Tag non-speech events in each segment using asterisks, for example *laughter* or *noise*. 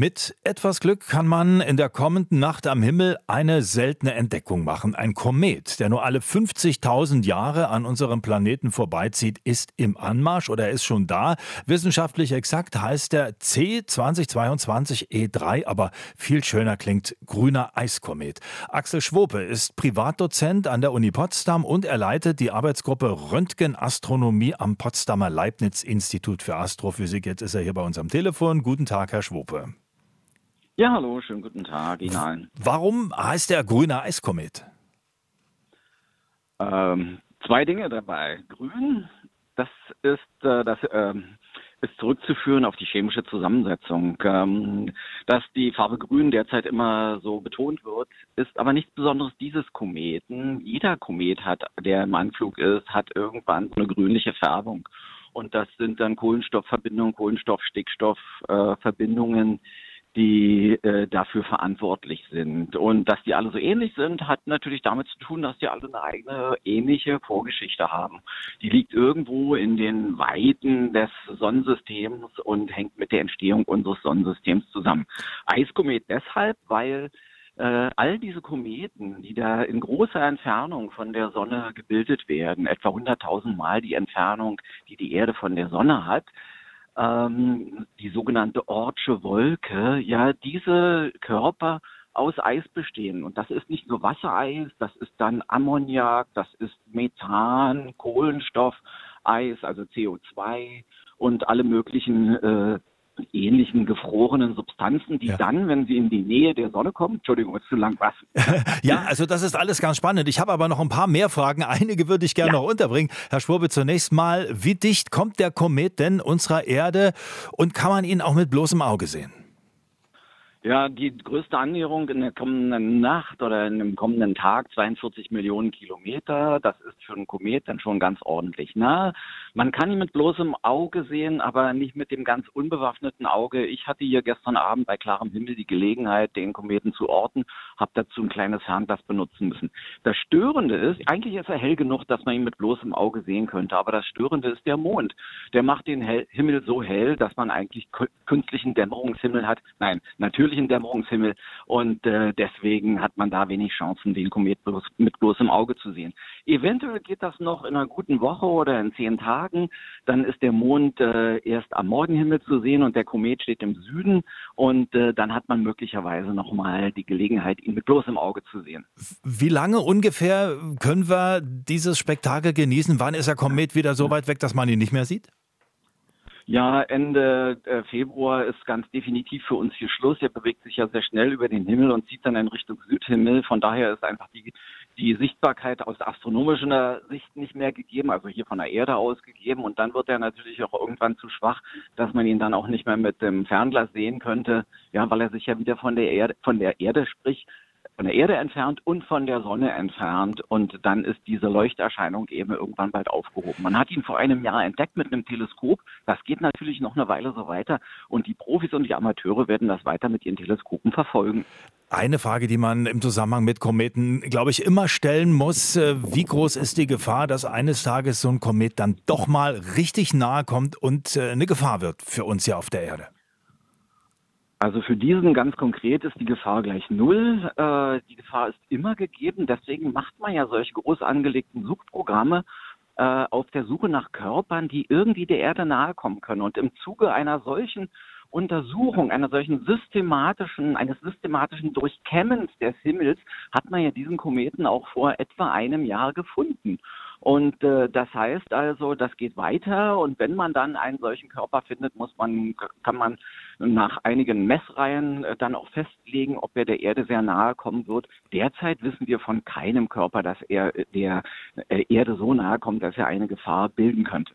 Mit etwas Glück kann man in der kommenden Nacht am Himmel eine seltene Entdeckung machen. Ein Komet, der nur alle 50.000 Jahre an unserem Planeten vorbeizieht, ist im Anmarsch oder ist schon da. Wissenschaftlich exakt heißt der C2022E3, aber viel schöner klingt grüner Eiskomet. Axel Schwope ist Privatdozent an der Uni Potsdam und er leitet die Arbeitsgruppe Röntgenastronomie am Potsdamer Leibniz-Institut für Astrophysik. Jetzt ist er hier bei uns am Telefon. Guten Tag, Herr Schwope. Ja, hallo, schönen guten Tag Ihnen allen. Warum heißt der grüne Eiskomet? Ähm, zwei Dinge dabei. Grün, das ist, äh, das äh, ist zurückzuführen auf die chemische Zusammensetzung. Ähm, dass die Farbe Grün derzeit immer so betont wird, ist aber nichts Besonderes dieses Kometen. Jeder Komet hat, der im Anflug ist, hat irgendwann eine grünliche Färbung. Und das sind dann Kohlenstoffverbindungen, Kohlenstoff-Stickstoff-Verbindungen, äh, die äh, dafür verantwortlich sind. Und dass die alle so ähnlich sind, hat natürlich damit zu tun, dass die alle eine eigene ähnliche Vorgeschichte haben. Die liegt irgendwo in den Weiten des Sonnensystems und hängt mit der Entstehung unseres Sonnensystems zusammen. Eiskomet deshalb, weil äh, all diese Kometen, die da in großer Entfernung von der Sonne gebildet werden, etwa 100.000 Mal die Entfernung, die die Erde von der Sonne hat, ähm, die sogenannte Ortsche Wolke, ja, diese Körper aus Eis bestehen. Und das ist nicht nur Wassereis, das ist dann Ammoniak, das ist Methan, Kohlenstoff, Eis, also CO2 und alle möglichen äh, ähnlichen gefrorenen Substanzen, die ja. dann, wenn sie in die Nähe der Sonne kommen, Entschuldigung, ist zu lang was. *laughs* ja, also das ist alles ganz spannend. Ich habe aber noch ein paar mehr Fragen. Einige würde ich gerne ja. noch unterbringen. Herr Schwurbe, zunächst mal, wie dicht kommt der Komet denn unserer Erde und kann man ihn auch mit bloßem Auge sehen? Ja, die größte Annäherung in der kommenden Nacht oder in dem kommenden Tag, 42 Millionen Kilometer, das ist für einen Komet dann schon ganz ordentlich nah. Man kann ihn mit bloßem Auge sehen, aber nicht mit dem ganz unbewaffneten Auge. Ich hatte hier gestern Abend bei klarem Himmel die Gelegenheit, den Kometen zu orten, habe dazu ein kleines Fernglas benutzen müssen. Das Störende ist, eigentlich ist er hell genug, dass man ihn mit bloßem Auge sehen könnte, aber das Störende ist der Mond. Der macht den Himmel so hell, dass man eigentlich künstlichen Dämmerungshimmel hat. Nein, natürlich künstlichen Dämmerungshimmel und äh, deswegen hat man da wenig Chancen, den Komet bloß, mit bloßem Auge zu sehen. Eventuell geht das noch in einer guten Woche oder in zehn Tagen. Dann ist der Mond äh, erst am Morgenhimmel zu sehen und der Komet steht im Süden und äh, dann hat man möglicherweise noch mal die Gelegenheit, ihn mit bloßem Auge zu sehen. Wie lange ungefähr können wir dieses Spektakel genießen? Wann ist der Komet wieder so weit weg, dass man ihn nicht mehr sieht? Ja, Ende äh, Februar ist ganz definitiv für uns hier Schluss. Er bewegt sich ja sehr schnell über den Himmel und zieht dann in Richtung Südhimmel. Von daher ist einfach die, die Sichtbarkeit aus astronomischer Sicht nicht mehr gegeben, also hier von der Erde aus gegeben. Und dann wird er natürlich auch irgendwann zu schwach, dass man ihn dann auch nicht mehr mit dem Fernglas sehen könnte. Ja, weil er sich ja wieder von der Erde, von der Erde, sprich von der Erde entfernt und von der Sonne entfernt. Und dann ist diese Leuchterscheinung eben irgendwann bald aufgehoben. Man hat ihn vor einem Jahr entdeckt mit einem Teleskop. Das geht natürlich noch eine Weile so weiter. Und die Profis und die Amateure werden das weiter mit ihren Teleskopen verfolgen. Eine Frage, die man im Zusammenhang mit Kometen, glaube ich, immer stellen muss, äh, wie groß ist die Gefahr, dass eines Tages so ein Komet dann doch mal richtig nahe kommt und äh, eine Gefahr wird für uns hier auf der Erde? Also für diesen ganz konkret ist die Gefahr gleich null. Äh, die Gefahr ist immer gegeben. Deswegen macht man ja solche groß angelegten Suchprogramme äh, auf der Suche nach Körpern, die irgendwie der Erde nahe kommen können. Und im Zuge einer solchen Untersuchung, einer solchen systematischen, eines systematischen Durchkämmens des Himmels hat man ja diesen Kometen auch vor etwa einem Jahr gefunden. Und äh, das heißt also, das geht weiter und wenn man dann einen solchen Körper findet, muss man, kann man nach einigen Messreihen äh, dann auch festlegen, ob er der Erde sehr nahe kommen wird. Derzeit wissen wir von keinem Körper, dass er der äh, Erde so nahe kommt, dass er eine Gefahr bilden könnte.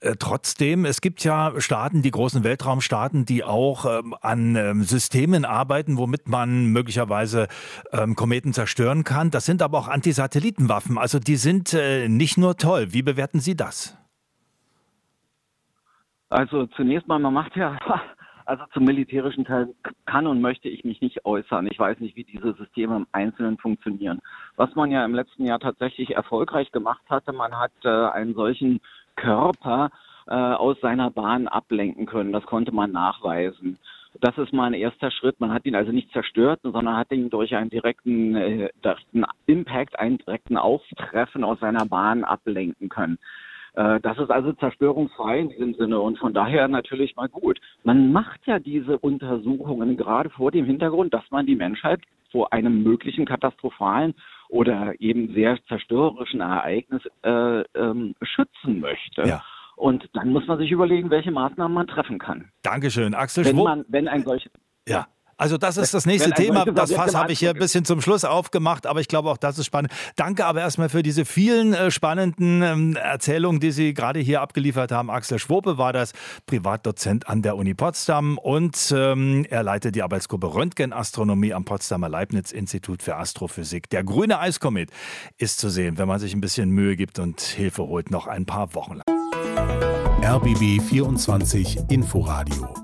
Äh, trotzdem, es gibt ja Staaten, die großen Weltraumstaaten, die auch ähm, an ähm, Systemen arbeiten, womit man möglicherweise ähm, Kometen zerstören kann. Das sind aber auch Antisatellitenwaffen. Also die sind äh, nicht nur toll. Wie bewerten Sie das? Also zunächst mal, man macht ja, *laughs* also zum militärischen Teil kann und möchte ich mich nicht äußern. Ich weiß nicht, wie diese Systeme im Einzelnen funktionieren. Was man ja im letzten Jahr tatsächlich erfolgreich gemacht hatte, man hat äh, einen solchen Körper äh, aus seiner Bahn ablenken können. Das konnte man nachweisen. Das ist mal ein erster Schritt. Man hat ihn also nicht zerstört, sondern hat ihn durch einen direkten, äh, direkten Impact, einen direkten Auftreffen aus seiner Bahn ablenken können. Äh, das ist also zerstörungsfrei in diesem Sinne und von daher natürlich mal gut. Man macht ja diese Untersuchungen gerade vor dem Hintergrund, dass man die Menschheit vor einem möglichen katastrophalen oder eben sehr zerstörerischen Ereignis äh, ähm, schützen möchte. Ja. Und dann muss man sich überlegen, welche Maßnahmen man treffen kann. Dankeschön, Axel Wenn man, wenn ein solches ja. Also das ist das nächste Thema. Das Fass habe ich hier ein bisschen zum Schluss aufgemacht, aber ich glaube auch das ist spannend. Danke aber erstmal für diese vielen äh, spannenden ähm, Erzählungen, die Sie gerade hier abgeliefert haben. Axel Schwope war das, Privatdozent an der Uni Potsdam und ähm, er leitet die Arbeitsgruppe Röntgenastronomie am Potsdamer Leibniz-Institut für Astrophysik. Der grüne Eiskomet ist zu sehen, wenn man sich ein bisschen Mühe gibt und Hilfe holt, noch ein paar Wochen lang. RBB 24 Inforadio